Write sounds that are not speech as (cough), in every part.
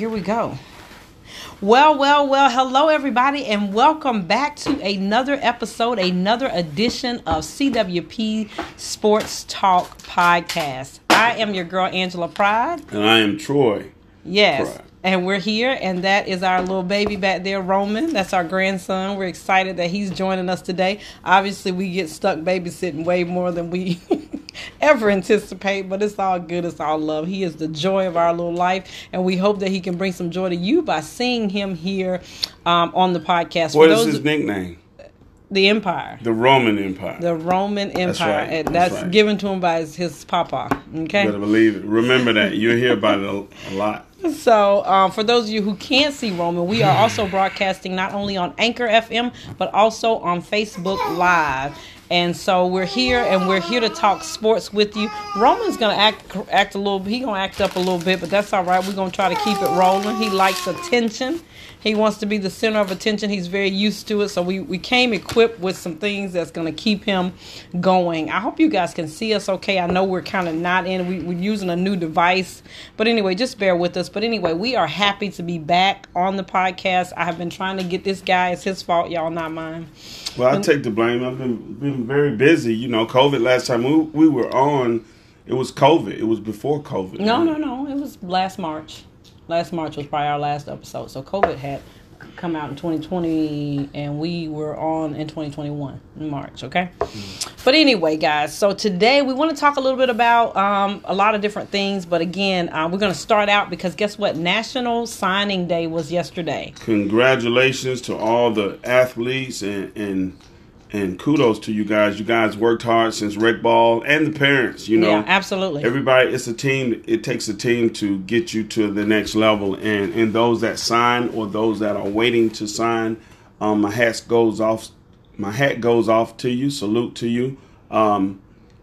here we go. Well, well, well, hello everybody, and welcome back to another episode, another edition of CWP Sports Talk Podcast. I am your girl, Angela Pride. And I am Troy. Yes. Pride. And we're here, and that is our little baby back there, Roman. That's our grandson. We're excited that he's joining us today. Obviously, we get stuck babysitting way more than we (laughs) ever anticipate, but it's all good. It's all love. He is the joy of our little life, and we hope that he can bring some joy to you by seeing him here um, on the podcast. What is his nickname? The Empire. The Roman Empire. The Roman Empire. That's right. And That's that's right. given to him by his, his papa. Okay. You better believe it. Remember that. You'll hear about it a, a lot. So, um, for those of you who can't see Roman, we are also broadcasting not only on Anchor FM, but also on Facebook Live. And so we're here, and we're here to talk sports with you. Roman's gonna act act a little. He gonna act up a little bit, but that's all right. We're gonna try to keep it rolling. He likes attention. He wants to be the center of attention. He's very used to it. So we, we came equipped with some things that's going to keep him going. I hope you guys can see us okay. I know we're kind of not in. We, we're using a new device. But anyway, just bear with us. But anyway, we are happy to be back on the podcast. I have been trying to get this guy. It's his fault, y'all, not mine. Well, I take the blame. I've been been very busy. You know, COVID last time we, we were on, it was COVID. It was before COVID. No, no, no. It was last March. Last March was probably our last episode. So COVID had come out in 2020 and we were on in 2021 in March, okay? But anyway, guys, so today we want to talk a little bit about um, a lot of different things. But again, uh, we're going to start out because guess what? National Signing Day was yesterday. Congratulations to all the athletes and and and kudos to you guys. You guys worked hard since rec ball and the parents. You know, yeah, absolutely. Everybody, it's a team. It takes a team to get you to the next level, and and those that sign or those that are waiting to sign, um, my hat goes off. My hat goes off to you. Salute to you. Um,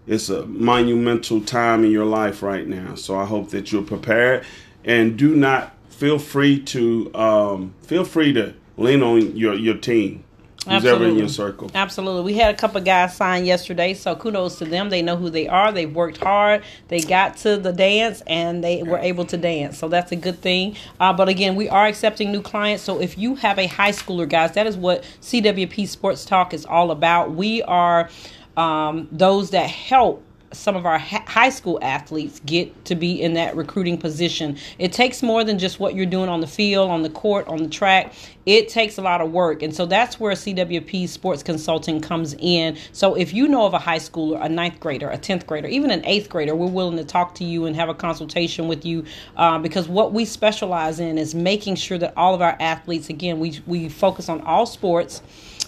it's a monumental time in your life right now. So I hope that you're prepared, and do not feel free to um, feel free to lean on your your team. Who's ever in your circle. Absolutely. We had a couple guys sign yesterday, so kudos to them. They know who they are. They worked hard. They got to the dance and they were able to dance. So that's a good thing. Uh, but again, we are accepting new clients. So if you have a high schooler, guys, that is what CWP Sports Talk is all about. We are um, those that help some of our ha- high school athletes get to be in that recruiting position. It takes more than just what you're doing on the field, on the court, on the track. It takes a lot of work. And so that's where CWP Sports Consulting comes in. So if you know of a high schooler, a ninth grader, a 10th grader, even an eighth grader, we're willing to talk to you and have a consultation with you uh, because what we specialize in is making sure that all of our athletes, again, we, we focus on all sports.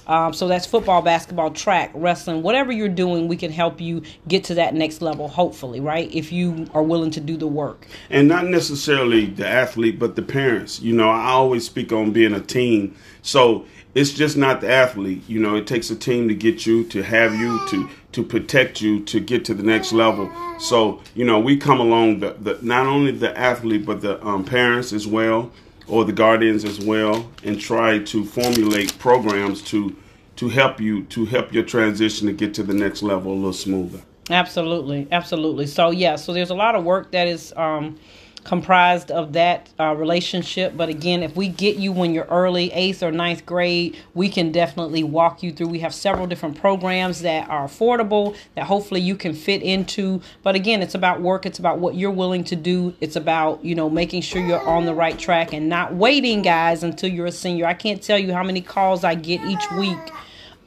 Um, so that's football, basketball, track, wrestling, whatever you're doing, we can help you get to that next level, hopefully, right? If you are willing to do the work. And not necessarily the athlete, but the parents. You know, I always speak on being a team. So it's just not the athlete. You know, it takes a team to get you, to have you, to to protect you, to get to the next level. So you know, we come along the, the not only the athlete, but the um, parents as well or the guardians as well and try to formulate programs to to help you to help your transition to get to the next level a little smoother. Absolutely. Absolutely. So yeah so there's a lot of work that is um, comprised of that uh, relationship. But again if we get you when you're early eighth or ninth grade we can definitely walk you through. We have several different programs that are affordable that hopefully you can fit into. But again it's about work. It's about what you're willing to do. It's about you know making sure you're on the right track and not waiting guys until you're a senior. I can't tell you how many calls i get each week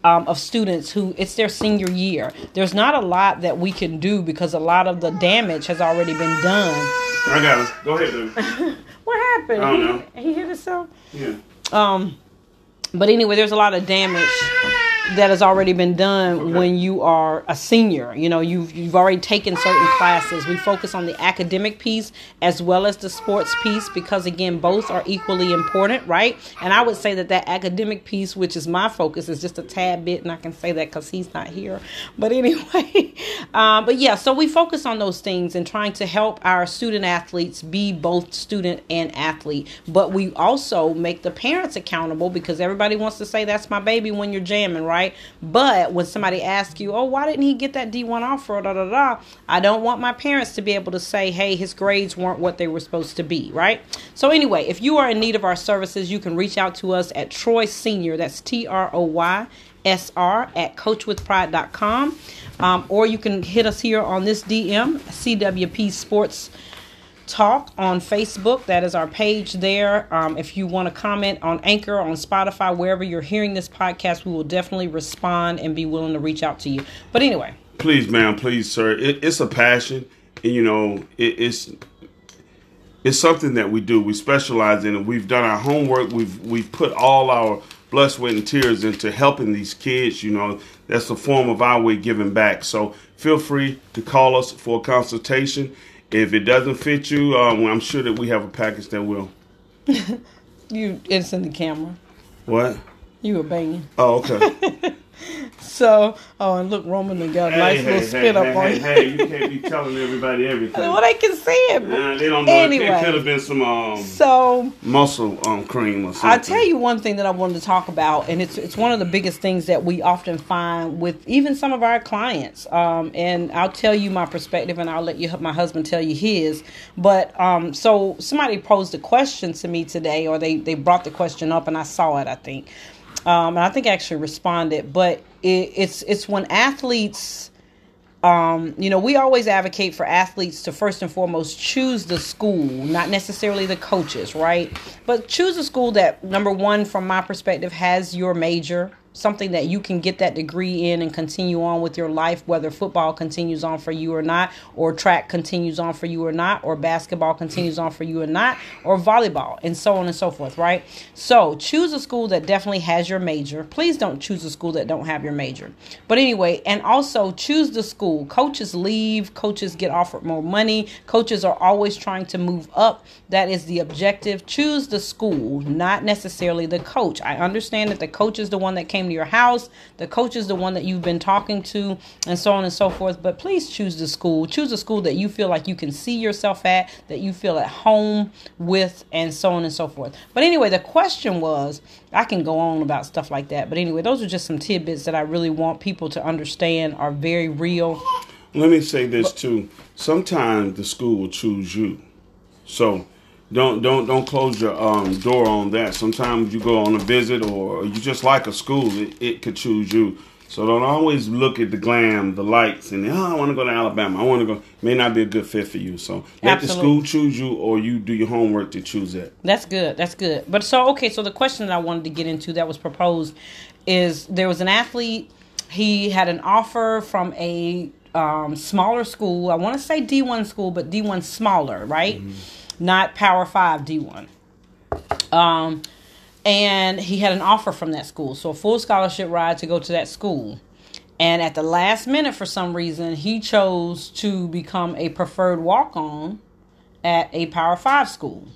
um, of students who it's their senior year. There's not a lot that we can do because a lot of the damage has already been done. I got it. Go ahead, baby. (laughs) What happened? I don't know. He, he hit himself. Yeah. Um, but anyway, there's a lot of damage that has already been done Okay. when you are a senior. You know, you've you've already taken certain classes. We focus on the academic piece as well as the sports piece because again, both are equally important, right? And I would say that that academic piece, which is my focus, is just a tad bit, and I can say that because he's not here. But anyway, (laughs) um, but yeah, so we focus on those things and trying to help our student athletes be both student and athlete. But we also make the parents accountable because everybody wants to say that's my baby when you're jamming, right? Right? But when somebody asks you, oh, why didn't he get that D1 offer? Da, da, da, I don't want my parents to be able to say, hey, his grades weren't what they were supposed to be, right? So, anyway, if you are in need of our services, you can reach out to us at Troy Senior. That's T R O Y SR at coachwithpride.com. Um, or you can hit us here on this DM, CWP Sports Talk on Facebook. That is our page there. Um, if you want to comment on Anchor, on Spotify, wherever you're hearing this podcast, we will definitely respond and be willing to reach out to you. But anyway. Please, ma'am, please, sir. It, it's a passion. And, you know, it, it's it's something that we do. We specialize in it. We've done our homework. We've we've put all our blood, sweat, and tears into helping these kids. You know, that's a form of our way giving back. So feel free to call us for a consultation. If it doesn't fit you, um, I'm sure that we have a package that will. (laughs) you, it's in the camera. What? You were banging. Oh, okay. (laughs) So, oh, and look, Roman they got a nice hey, little hey, spit hey, up hey, on hey, you. hey, you can't be telling everybody (laughs) everything. well, they can see it. Nah, they don't know. Anyway. It could have been some um, So, muscle um, cream or something. I tell you one thing that I wanted to talk about, and it's it's one of the biggest things that we often find with even some of our clients. Um, and I'll tell you my perspective, and I'll let you my husband tell you his. But um, so somebody posed a question to me today, or they they brought the question up, and I saw it. I think, um, and I think I actually responded. But it, it's it's when athletes um, you know, we always advocate for athletes to first and foremost choose the school, not necessarily the coaches, right? But choose a school that, number one, from my perspective, has your major, something that you can get that degree in and continue on with your life, whether football continues on for you or not, or track continues on for you or not, or basketball continues on for you or not, or volleyball, and so on and so forth, right? So choose a school that definitely has your major. Please don't choose a school that don't have your major. But anyway, and also choose the school. Coaches leave, coaches get offered more money, coaches are always trying to move up. That is the objective. Choose the school, not necessarily the coach. I understand that the coach is the one that came to your house, the coach is the one that you've been talking to, and so on and so forth. But please choose the school. Choose a school that you feel like you can see yourself at, that you feel at home with, and so on and so forth. But anyway, the question was I can go on about stuff like that. But anyway, those are just some tidbits that I really want people to understand are very real. Let me say this too. Sometimes the school will choose you. So don't don't don't close your um, door on that. Sometimes you go on a visit or you just like a school, it, it could choose you. So don't always look at the glam, the lights, and oh, I want to go to Alabama. I want to go. May not be a good fit for you. So let the school choose you, or you do your homework to choose it. That's good. That's good. But so okay, so the question that I wanted to get into that was proposed is there was an athlete. He had an offer from a um, smaller school. I want to say D one school, but D one smaller, right? Not Power Five D one. Um, and he had an offer from that school, so a full scholarship ride to go to that school. And at the last minute, for some reason, he chose to become a preferred walk on at a Power Five school.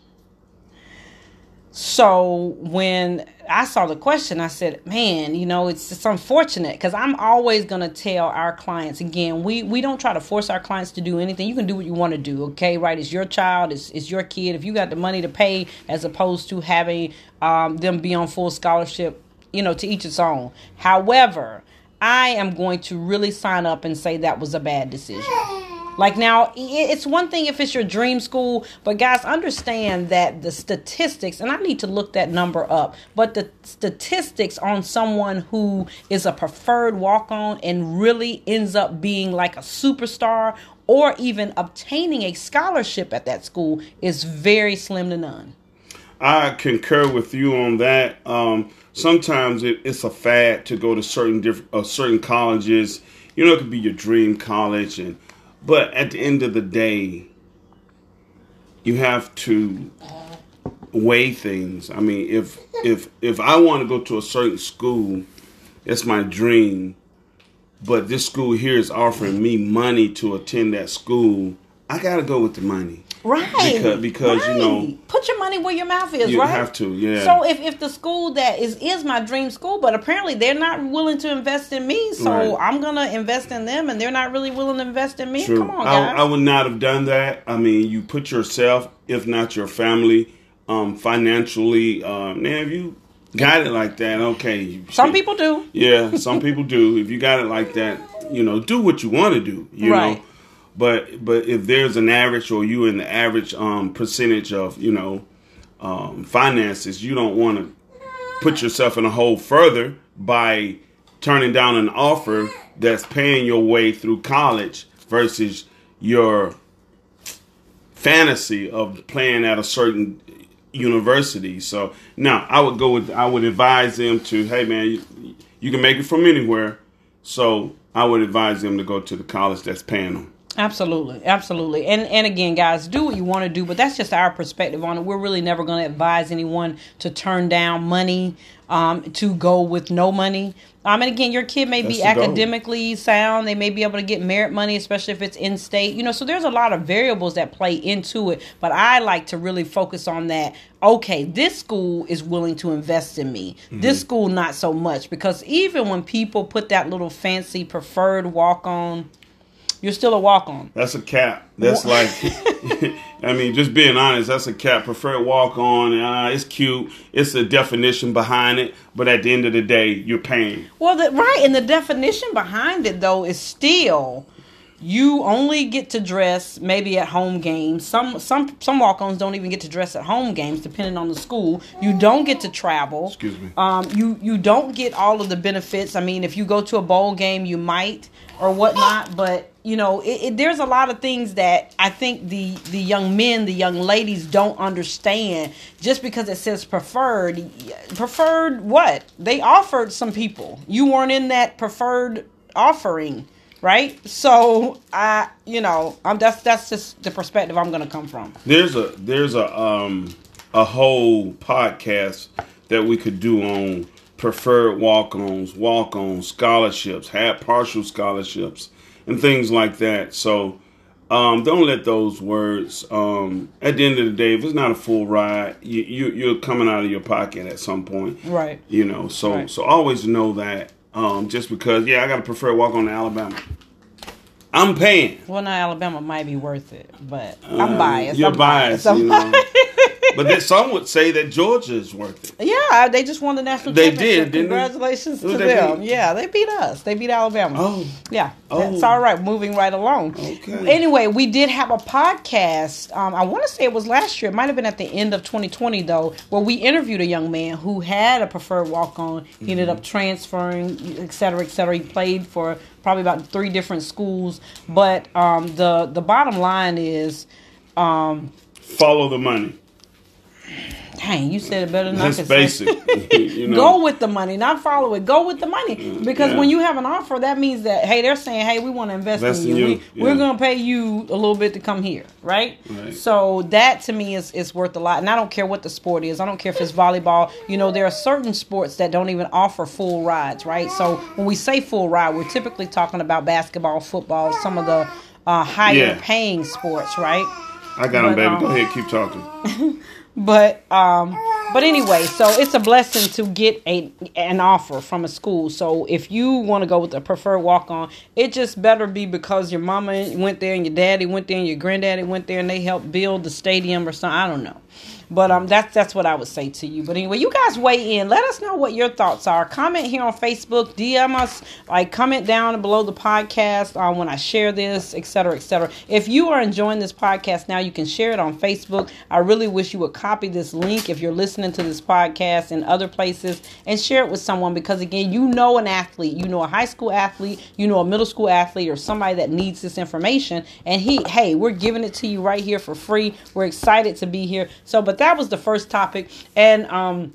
So when I saw the question, I said, "Man, you know, it's it's unfortunate because I'm always gonna tell our clients again. We we don't try to force our clients to do anything. You can do what you want to do, okay? Right? It's your child. It's it's your kid. If you got the money to pay, as opposed to having um, them be on full scholarship, you know, to each its own. However, I am going to really sign up and say that was a bad decision. Like now, it's one thing if it's your dream school, but guys, understand that the statistics, and I need to look that number up, but the statistics on someone who is a preferred walk on and really ends up being like a superstar or even obtaining a scholarship at that school is very slim to none. I concur with you on that. Um, sometimes it, it's a fad to go to certain different uh, certain colleges. You know, it could be your dream college, and but at the end of the day, you have to weigh things. I mean, if if if I want to go to a certain school, it's my dream, but this school here is offering me money to attend that school. I got to go with the money. Right. Because- because, you know- put your money where your mouth is, right? You right? have to, yeah. So if, if the school that is is my dream school, but apparently they're not willing to invest in me, so Right. I'm gonna invest in them, and they're not really willing to invest in me. True. Come on, I, guys. I would not have done that. I mean, you put yourself, if not your family, um, financially. Um, now, if you got it like that, okay. Some people do. Yeah, some people do. If you got it like that, you know, do what you want to do. You Right. know, but but if there's an average or you in the average um, percentage of you know um, finances, you don't want to put yourself in a hole further by turning down an offer that's paying your way through college versus your fantasy of playing at a certain university. So now I would go with I would advise them to hey man you, you can make it from anywhere. So I would advise them to go to the college that's paying them. Absolutely, absolutely. And and again, guys, do what you want to do, but that's just our perspective on it. We're really never going to advise anyone to turn down money um, to go with no money. Um, and again, your kid may be That's goal. academically sound. They may be able to get merit money, especially if it's in state. You know, so there's a lot of variables that play into it. But I like to really focus on that. Okay, this school is willing to invest in me. This school, not so much. Because even when people put that little fancy preferred walk on, you're still a walk on. That's a cap. That's like, (laughs) I mean, just being honest, that's a cap. Preferred walk on. Uh, it's cute. It's a definition behind it, but at the end of the day, you're paying. Well, the, right, and the definition behind it though is still you only get to dress maybe at home games. Some some some walk-ons don't even get to dress at home games, depending on the school. You don't get to travel. Excuse me. Um, you you don't get all of the benefits. I mean, if you go to a bowl game, you might or whatnot, but you know, it, it, there's a lot of things that I think the the young men, the young ladies don't understand. Just because it says preferred, preferred what they offered some people. You weren't in that preferred offering, right? So I, you know, I'm that's that's just the perspective I'm to come from. There's a there's a um a whole podcast that we could do on preferred walk-ons, walk-ons, scholarships, had partial scholarships, and things like that. So um, don't let those words. Um, at the end of the day, if it's not a full ride, you, you you're coming out of your pocket at some point, Right. You know, so Right. so always know that. Um, just because, yeah, I got to prefer walk on to Alabama. I'm paying. Well, now Alabama might be worth it, but I'm biased. Uh, You're I'm biased, I'm you know. But then some would say that Georgia is worth it. Yeah, they just won the national They championship. did, didn't they? Congratulations Who to they them. beat? Yeah, they beat us. They beat Alabama. Oh. Yeah, Oh. it's all right. Moving right along. Okay. Anyway, we did have a podcast. Um, I want to say it was last year. It might have been at the end of 2020 though, where we interviewed a young man who had a preferred walk on. He ended Mm-hmm. up transferring, et cetera, et cetera. He played for probably about three different schools. But um, the the bottom line is. Um, Follow the money. Dang, you said it better than I That's could say. basic. (laughs) you know. Go with the money, not follow it. Go with the money because yeah. when you have an offer, that means that hey, they're saying hey, we want to invest, in you. you, We, We're yeah. gonna pay you a little bit to come here, right? Right. So that to me is is worth a lot. And I don't care what the sport is. I don't care if it's volleyball. You know, there are certain sports that don't even offer full rides, right? So when we say full ride, we're typically talking about basketball, football, some of the uh, higher Yeah. paying sports, right? I got But, baby. um, Go ahead, keep talking. (laughs) But um but anyway, so it's a blessing to get a an offer from a school. So if you want to go with a preferred walk on, it just better be because your mama went there and your daddy went there and your granddaddy went there and they helped build the stadium or something. I don't know. But um that's that's what I would say to you. But anyway, you guys weigh in. Let us know what your thoughts are. Comment here on Facebook, DM us, like comment down below the podcast uh, when I share this, etc. etc. If you are enjoying this podcast now, you can share it on Facebook. I really wish you would copy this link if you're listening to this podcast in other places and share it with someone because again, you know an athlete, you know a high school athlete, you know a middle school athlete or somebody that needs this information and he hey, we're giving it to you right here for free. We're excited to be here. So, but that was the first topic and um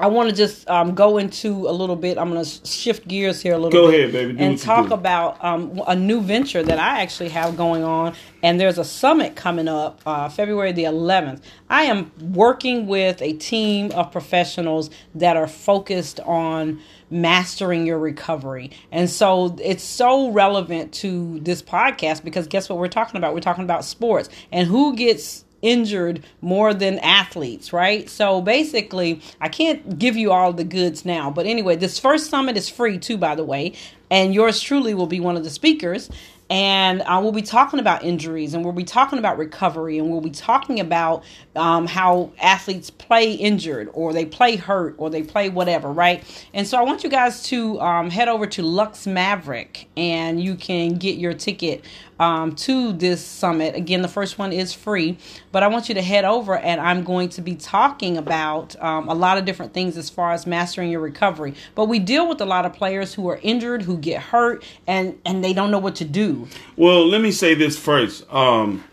I want to just um, go into a little bit. I'm going to shift gears here a little Go bit ahead, baby. Do and talk about um, a new venture that I actually have going on. And there's a summit coming up uh, February the 11th. I am working with a team of professionals that are focused on mastering your recovery. And so it's so relevant to this podcast because guess what we're talking about? We're talking about sports and who gets injured more than athletes, right? So basically, I can't give you all the goods now. But anyway, this first summit is free too, by the way. And yours truly will be one of the speakers. And uh, we'll be talking about injuries and we'll be talking about recovery and we'll be talking about um, how athletes play injured or they play hurt or they play whatever, right? And so I want you guys to um, head over to Luxe Maverick and you can get your ticket um, to this summit. Again, the first one is free, but I want you to head over and I'm going to be talking about um, a lot of different things as far as mastering your recovery. But we deal with a lot of players who are injured, who get hurt, and and they don't know what to do. Well, let me say this first. Um,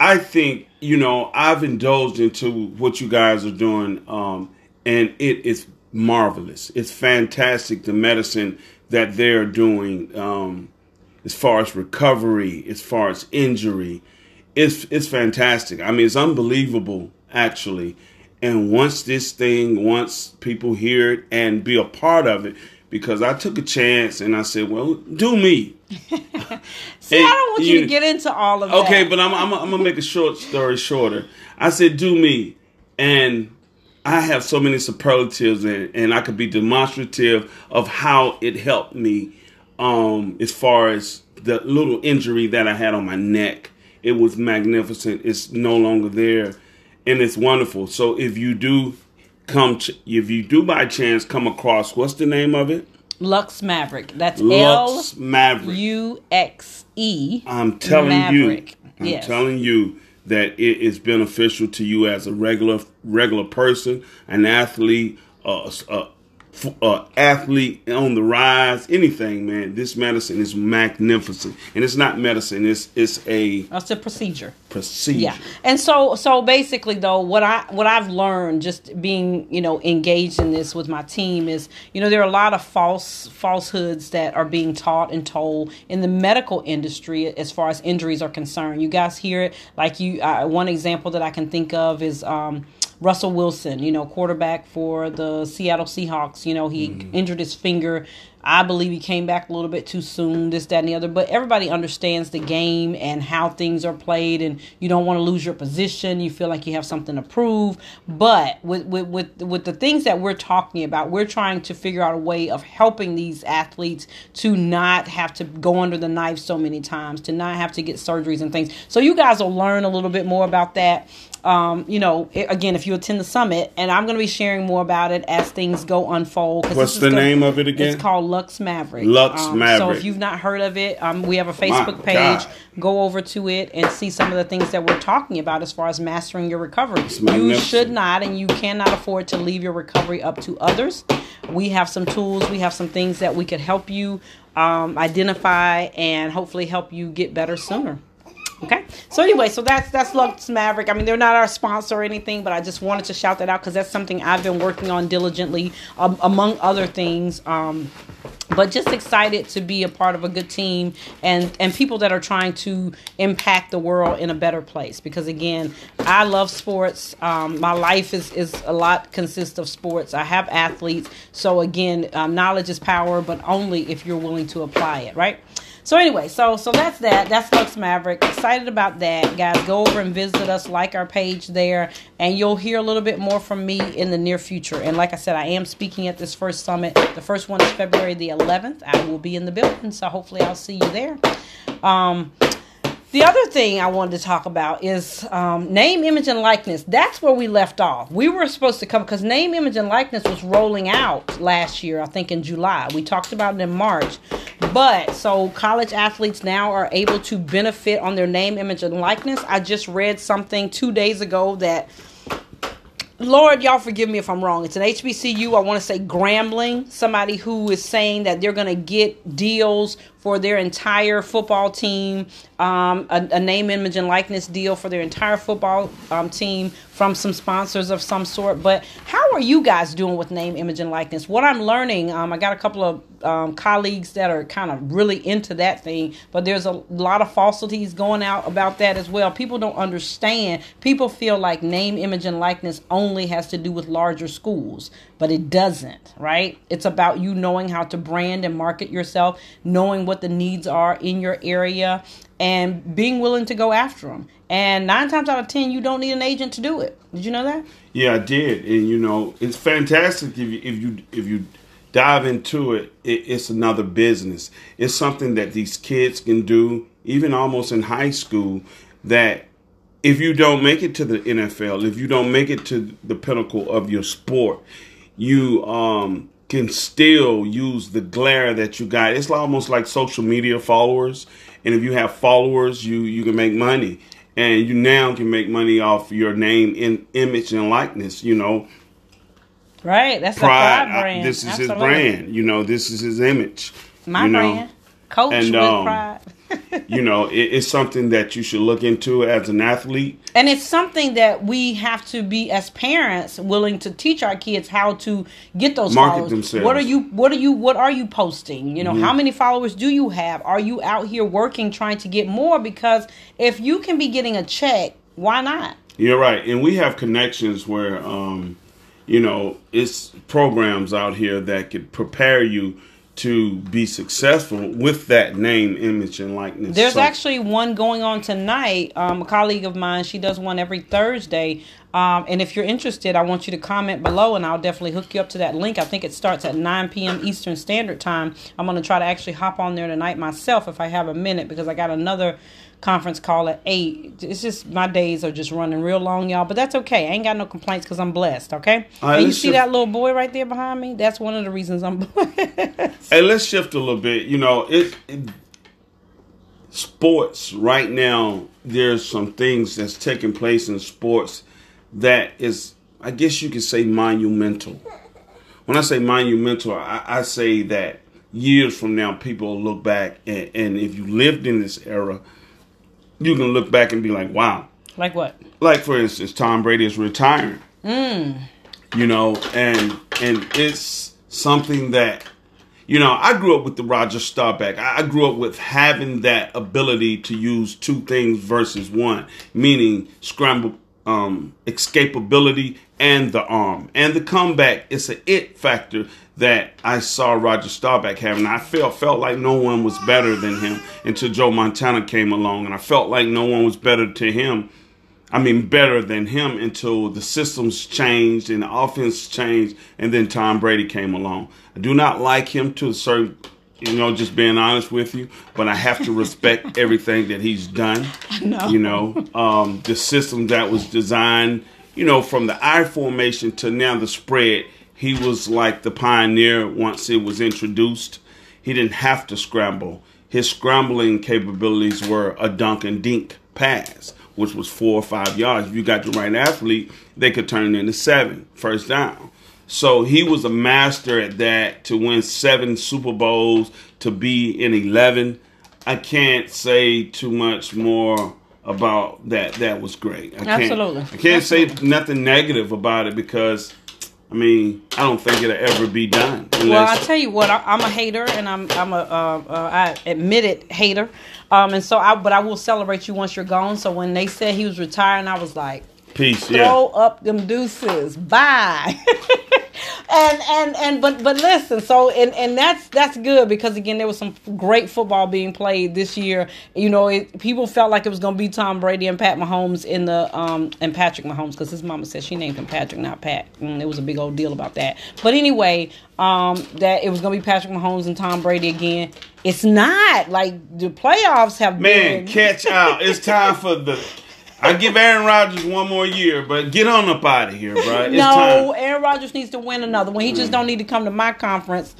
I think you know I've indulged into what you guys are doing, um, and it is marvelous. It's fantastic the medicine that they're doing. Um, as far as recovery, as far as injury. It's it's fantastic. I mean, it's unbelievable actually. And once this thing, once people hear it and be a part of it, because I took a chance and I said, "Well, do me." (laughs) See, I don't want you, you, to get into all of okay, that. Okay, but I'm, I'm, I'm gonna make a short story shorter. I said, "Do me," and I have so many superlatives, and, and I could be demonstrative of how it helped me um, as far as the little injury that I had on my neck. It was magnificent. It's no longer there, and it's wonderful. So if you do come, to, if you do by chance come across, what's the name of it? Luxe Maverick. That's Luxe Maverick. U X E. I'm telling Maverick. you. I'm yes. telling you that it is beneficial to you as a regular regular person, an athlete, a, uh, athlete on the rise, anything, man. This medicine is magnificent, and it's not medicine. It's it's a it's a procedure. Procedure. Yeah, and so so basically, though, what I what I've learned just being you know engaged in this with my team is you know there are a lot of false falsehoods that are being taught and told in the medical industry as far as injuries are concerned. You guys hear it like you. Uh, one example that I can think of is. Um, Russell Wilson, you know, quarterback for the Seattle Seahawks. You know, he mm-hmm. injured his finger. I believe he came back a little bit too soon, this, that, and the other. But everybody understands the game and how things are played, and you don't want to lose your position. You feel like you have something to prove. But with, with, with, with the things that we're talking about, we're trying to figure out a way of helping these athletes to not have to go under the knife so many times, to not have to get surgeries and things. So you guys will learn a little bit more about that um, you know, again, if you attend the summit, and I'm going to be sharing more about it as things go unfold. What's the gonna, name of it again? It's called Luxe Maverick. Luxe um, Maverick. So if you've not heard of it, um, we have a Facebook My page. God. Go over to it and see some of the things that we're talking about as far as mastering your recovery. You should not and you cannot afford to leave your recovery up to others. We have some tools. We have some things that we could help you um, identify and hopefully help you get better sooner. Okay. So anyway, so that's that's Luxe Maverick. I mean, they're not our sponsor or anything, but I just wanted to shout that out because that's something I've been working on diligently, um, among other things. Um, but just excited to be a part of a good team and and people that are trying to impact the world in a better place because again i love sports um, my life is is a lot consists of sports i have athletes so again um, knowledge is power but only if you're willing to apply it right so anyway, so so that's that. That's Luxe Maverick. Excited about that, guys. Go over and visit us, like our page there, and you'll hear a little bit more from me in the near future. And like I said, I am speaking at this first summit. The first one is February the 11th. I will be in the building, so hopefully I'll see you there. Um, the other thing I wanted to talk about is um, name, image, and likeness. That's where we left off. We were supposed to come because name, image, and likeness was rolling out last year, I think in July. We talked about it in March. But so college athletes now are able to benefit on their name, image, and likeness. I just read something two days ago that Lord, y'all forgive me if I'm wrong. It's an HBCU. I want to say Grambling, somebody who is saying that they're going to get deals for their entire football team, um, a, a, name, image, and likeness deal for their entire football um, team from some sponsors of some sort. But how are you guys doing with name, image, and likeness? What I'm learning, um, I got a couple of um, colleagues that are kind of really into that thing, but there's a lot of falsities going out about that as well. People don't understand. People feel like name, image, and likeness only has to do with larger schools, but it doesn't, right? It's about you knowing how to brand and market yourself, knowing what the needs are in your area and being willing to go after them. And nine times out of ten, you don't need an agent to do it. Did you know that? Yeah, I did. And you know, it's fantastic if you if you if you dive into it, it, it's another business. It's something that these kids can do, even almost in high school, that if you don't make it to the NFL, if you don't make it to the pinnacle of your sport, you um, can still use the glare that you got. It's almost like social media followers, and if you have followers, you you can make money, and you now can make money off your name, in image, and likeness. You know, Right. That's pride. brand. I- this is Absolutely. his brand. You know, this is his image. My you know, brand. Coach And, with um, pride. You know, it, it's something that you should look into as an athlete. And it's something that we have to be as parents willing to teach our kids how to get those Market followers. themselves. Mm-hmm. What are you what are you what are you posting? You know, how many followers do you have? Are you out here working trying to get more because if you can be getting a check, why not? You're right, and we have connections where, um, you know, it's programs out here that could prepare you to be successful with that name, image, and likeness. There's So- actually one going on tonight. Um, a colleague of mine, she does one every Thursday. Um, and if you're interested, I want you to comment below, and I'll definitely hook you up to that link. I think it starts at 9 p.m. Eastern Standard Time. I'm going to try to actually hop on there tonight myself if I have a minute because I got another conference call at 8. It's just my days are just running real long, y'all. But that's okay. I ain't got no complaints because I'm blessed, okay? Right, and you see shift- that little boy right there behind me? That's one of the reasons I'm (laughs) blessed. Hey, let's shift a little bit. You know, it, it sports right now. There's some things that's taking place in sports that is, I guess you could say, monumental. When I say monumental, I, I say that years from now, people will look back, and, and if you lived in this era, you can look back and be like, "Wow." like what? like for instance, Tom Brady is retiring. Hmm. You know, and and it's something that you know. I grew up with the Roger Staubach. I I grew up with having that ability to use two things versus one, meaning scramble, um, escapability, and the arm and the comeback. It's an it factor that I saw Roger Staubach having. I felt felt like no one was better than him until Joe Montana came along, and I felt like no one was better to him. I mean, better than him until the systems changed and the offense changed, and then Tom Brady came along. I do not like him to a certain, you know, just being honest with you, but I have to respect (laughs) everything that he's done. know. You know, um, the system that was designed, you know, from the I formation to now the spread, he was like the pioneer once it was introduced. He didn't have to scramble. His scrambling capabilities were a dunk and dink pass, which was four or five yards. If you got the right athlete, they could turn it into seven, first down. So he was a master at that to win seven Super Bowls, to be in 11. I can't say too much more about that. That was great. I can't, Absolutely. I can't say nothing negative about it because, I mean, I don't think it'll ever be done. Well, I tell you what, I, I'm a hater, and I'm I'm a uh, uh, I admit it hater, um, and so I but I will celebrate you once you're gone. So when they said he was retiring, I was like, peace. Yeah. throw up them deuces, bye. (laughs) and and and but but listen, so and and that's that's good because again there was some great football being played this year. You know, it, people felt like it was going to be Tom Brady and Pat Mahomes in the um and Patrick Mahomes because his mama said she named him Patrick, not Pat. And it was a big old deal about that. But anyway, um that it was going to be Patrick Mahomes and Tom Brady again. It's not like the playoffs have been. Man, been. catch out. It's time for the. (laughs) I give Aaron Rodgers one more year, but get on up out of here, bro. It's no, time. Aaron Rodgers needs to win another one. He just don't need to come to my conference.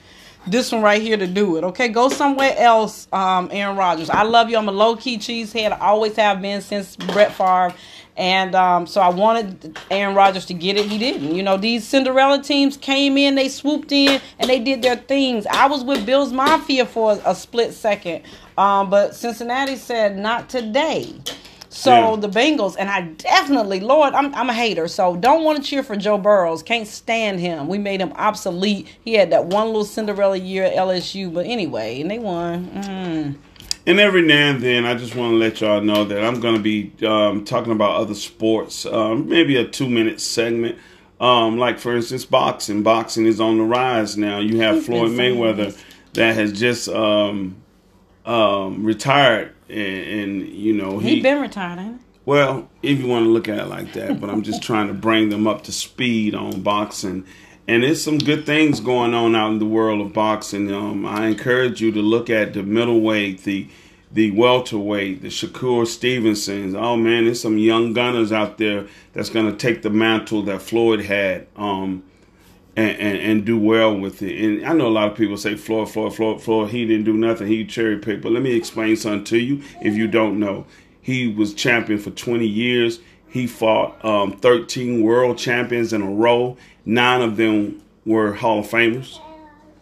This one right here to do it. Okay, go somewhere else, um, Aaron Rodgers. I love you. I'm a low key cheesehead. I always have been since Brett Favre. And um, so I wanted Aaron Rodgers to get it. He didn't. You know, these Cinderella teams came in, they swooped in, and they did their things. I was with Bills Mafia for a, a split second, um, but Cincinnati said not today. So Yeah. the Bengals, and I definitely, Lord, I'm, I'm a hater, so don't want to cheer for Joe Burrows. Can't stand him. We made him obsolete. He had that one little Cinderella year at LSU, but anyway, and they won. Mm. And every now and then, I just want to let y'all know that I'm going to be um, talking about other sports, um, maybe a two minute segment. Um, like, for instance, boxing. Boxing is on the rise now. You have Floyd Mayweather that has just um, um, retired. And, and, you know, He been retired, ain't he? Well, if you want to look at it like that, but I'm just (laughs) trying to bring them up to speed on boxing. and there's some good things going on out in the world of boxing. Um, I encourage you to look at the middleweight, the the welterweight, the Shakur Stevensons. Oh man, there's some young gunners out there that's going to take the mantle that Floyd had. Um, and, and, and, do well with it. And I know a lot of people say Floyd, Floyd, Floyd, Floyd, he didn't do nothing. He cherry picked. But let me explain something to you if you don't know. He was champion for 20 years. He fought um, 13 world champions in a row. Nine of them were Hall of Famers.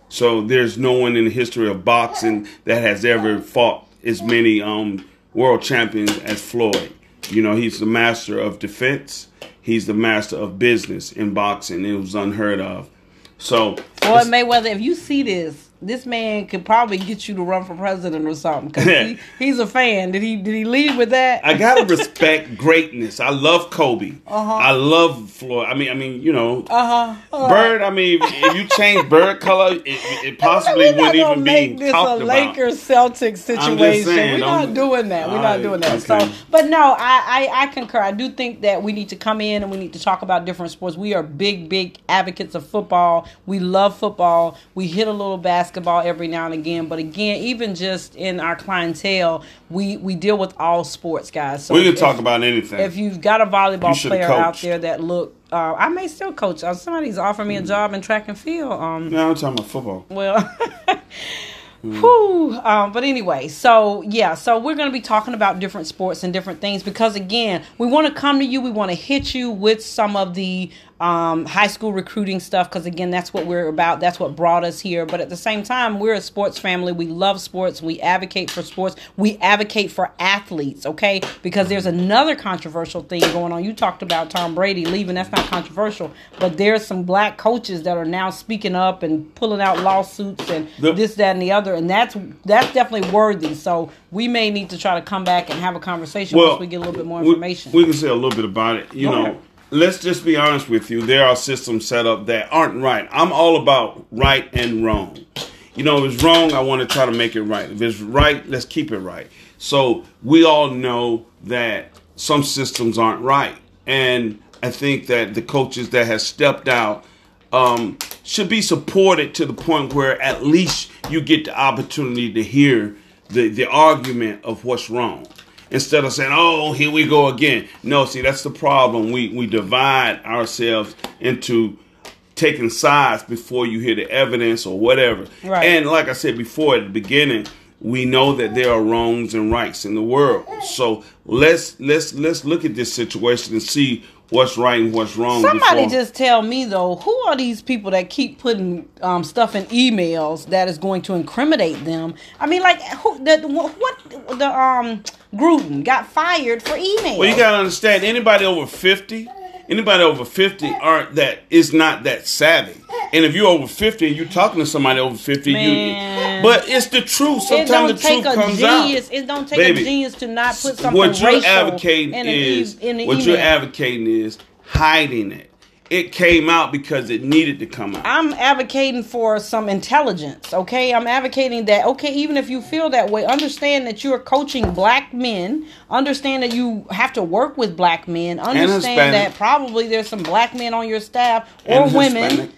So there's no one in the history of boxing that has ever fought as many um, world champions as Floyd. You know, he's the master of defense he's the master of business in boxing. It was unheard of. So, Floyd Mayweather, if you see this, this man could probably get you to run for president or something. Cause he, (laughs) he's a fan. Did he? Did he lead with that? I gotta respect (laughs) greatness. I love Kobe. Uh-huh. I love Floyd. I mean, I mean, you know, uh-huh. uh-huh. Bird. I mean, if you change Bird color, it, it (laughs) possibly wouldn't even make be this talked a Lakers Celtics situation. Saying, We're not doing that. We're not doing that. Okay. So, but no, I, I I concur. I do think that we need to come in and we need to talk about different sports. We are big big advocates of football. We love football. We hit a little basketball basketball every now and again, but again, even just in our clientele, we we deal with all sports, guys. So we can if, talk about anything. If you've got a volleyball player out there that look uh, I may still coach. Uh, somebody's offering me a job in track and field. Um, no, I'm talking about football. Well, (laughs) Mm. Whew. Um, but anyway, so yeah, so we're going to be talking about different sports and different things because again, we want to come to you. We want to hit you with some of the um, high school recruiting stuff because again, that's what we're about. That's what brought us here. But at the same time, we're a sports family. We love sports. We advocate for sports. We advocate for athletes. Okay, because there's another controversial thing going on. You talked about Tom Brady leaving. That's not controversial, but there's some black coaches that are now speaking up and pulling out lawsuits and the, this, that, and the other and that's that's definitely worthy. So we may need to try to come back and have a conversation well, once we get a little bit more information. We, we can say a little bit about it. You Go know, ahead. Let's just be honest with you. There are systems set up that aren't right. I'm all about right and wrong. You know, if it's wrong, I want to try to make it right. If it's right, let's keep it right. So we all know that some systems aren't right, and I think that the coaches that have stepped out um, should be supported to the point where at least you get the opportunity to hear the, the argument of what's wrong instead of saying, "Oh, here we go again." No, see, that's the problem. We we divide ourselves into taking sides before you hear the evidence or whatever. Right. And like I said before at the beginning, we know that there are wrongs and rights in the world. So let's let's let's look at this situation and see what's right and what's wrong. Somebody before. just tell me though, who are these people that keep putting um, stuff in emails that is going to incriminate them? I mean, like who? The, what the um Gruden got fired for email? Well, you gotta understand. Anybody over fifty, anybody over fifty aren't that is not that savvy. And if you're over fifty and you're talking to somebody over fifty, Man. you but it's the truth. Sometimes the truth comes genius. out. It don't take Baby, a genius to not put something what you're advocating is what you're advocating is hiding it. It came out because it needed to come out. I'm advocating for some intelligence, okay? I'm advocating that, okay, even if you feel that way, understand that you're coaching black men. Understand that you have to work with black men. Understand that probably there's some black men on your staff or women.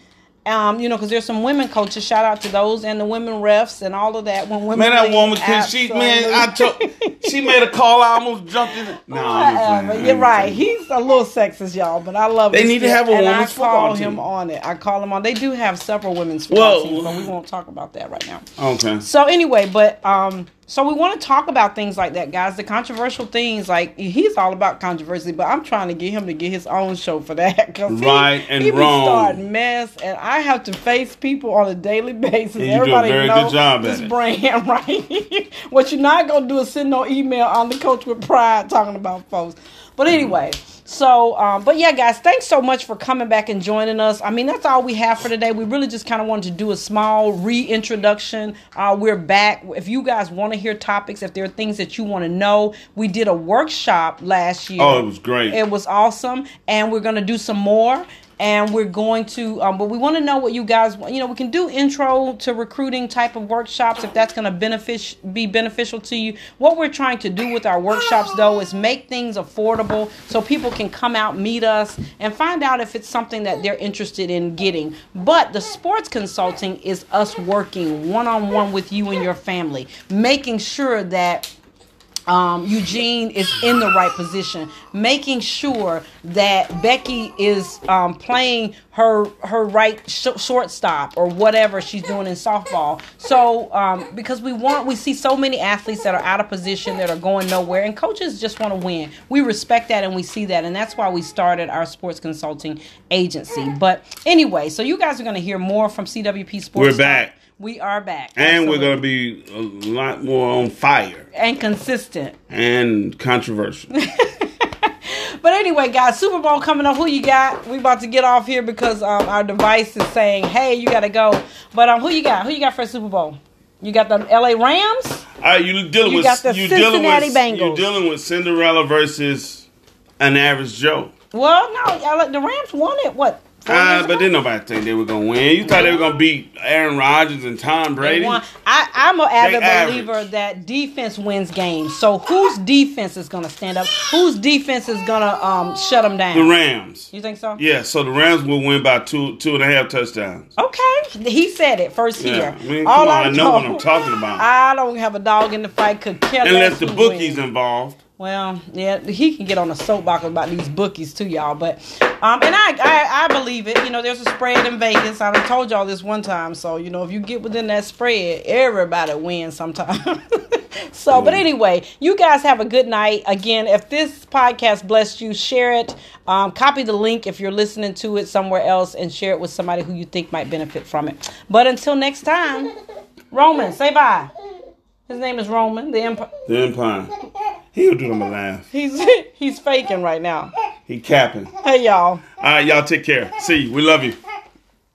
Um, you know, because there's some women coaches. Shout out to those and the women refs and all of that. When women, man, that woman, can she, man, I took, (laughs) she made a call. I almost jumped in. No, Whatever. you're right. He's a little sexist, y'all, but I love. It. They need to have a and women's I call him team. on it. I call him on. They do have several women's football teams, but we won't talk about that right now. Okay. So anyway, but um, so we want to talk about things like that, guys. The controversial things, like he's all about controversy, but I'm trying to get him to get his own show for that. Cause right he, and he wrong. starting mess, and I have to face people on a daily (laughs) basis. And you Everybody do a very good job this brand, (laughs) right? what you're not gonna do is send no email on the coach with pride talking about folks. But anyway. Mm-hmm so, um, but yeah, guys, thanks so much for coming back and joining us. I mean, that's all we have for today. We really just kind of wanted to do a small reintroduction. Uh, we're back. If you guys want to hear topics, if there are things that you want to know, we did a workshop last year. Oh, it was great. It was awesome, and we're gonna do some more. And we're going to um, but we want to know what you guys want you know we can do intro to recruiting type of workshops if that's going to benefit be beneficial to you. What we're trying to do with our workshops though is make things affordable so people can come out meet us and find out if it's something that they're interested in getting. But the sports consulting is us working one-on-one with you and your family making sure that um, Eugene is in the right position, making sure that Becky is um, playing her her right sh- shortstop or whatever she's doing in softball. So um, because we want, we see so many athletes that are out of position that are going nowhere, and coaches just want to win. We respect that and we see that, and that's why we started our sports consulting agency. But anyway, so you guys are going to hear more from CWP Sports. We're back. We are back. And Absolutely. we're going to be a lot more on fire and consistent. and controversial. (laughs) But anyway, guys, Super Bowl coming up. Who you got? We about to get off here because um, our device is saying, "Hey, you got to go." But um, who you got? Who you got for Super Bowl? You got the L.A. Rams. All right, you dealing You with got the you dealing Cincinnati with Bengals. you dealing with Cinderella versus an average Joe. Well, no, the Rams won it. What? Ah, but didn't nobody think they were gonna win. You thought they were gonna beat Aaron Rodgers and Tom They Brady. I, I'm an avid average. believer that defense wins games. So whose defense is going to stand up? Whose defense is going to um, shut them down? The Rams. You think so? Yeah, so the Rams will win by two two and a half touchdowns. Okay, he said it first Yeah, year. I mean, All on, I know what know- I'm talking about. I don't have a dog in the fight. Could Unless the bookies wins. involved. Well, yeah, he can get on a soapbox about these bookies too, y'all. But um, and I, I I believe it. You know, there's a spread in Vegas. I told y'all this one time. So you know, if you get within that spread, everybody wins sometime. (laughs) so, but anyway, you guys have a good night. Again, if this podcast blessed you, share it. Um, copy the link if you're listening to it somewhere else, and share it with somebody who you think might benefit from it. But until next time, (laughs) Roman, say bye. His name is Roman. The Empire. The Empire. He'll do them a laugh. He's (laughs) he's faking right now. He capping. Hey y'all. All right, y'all take care. See you. We love you.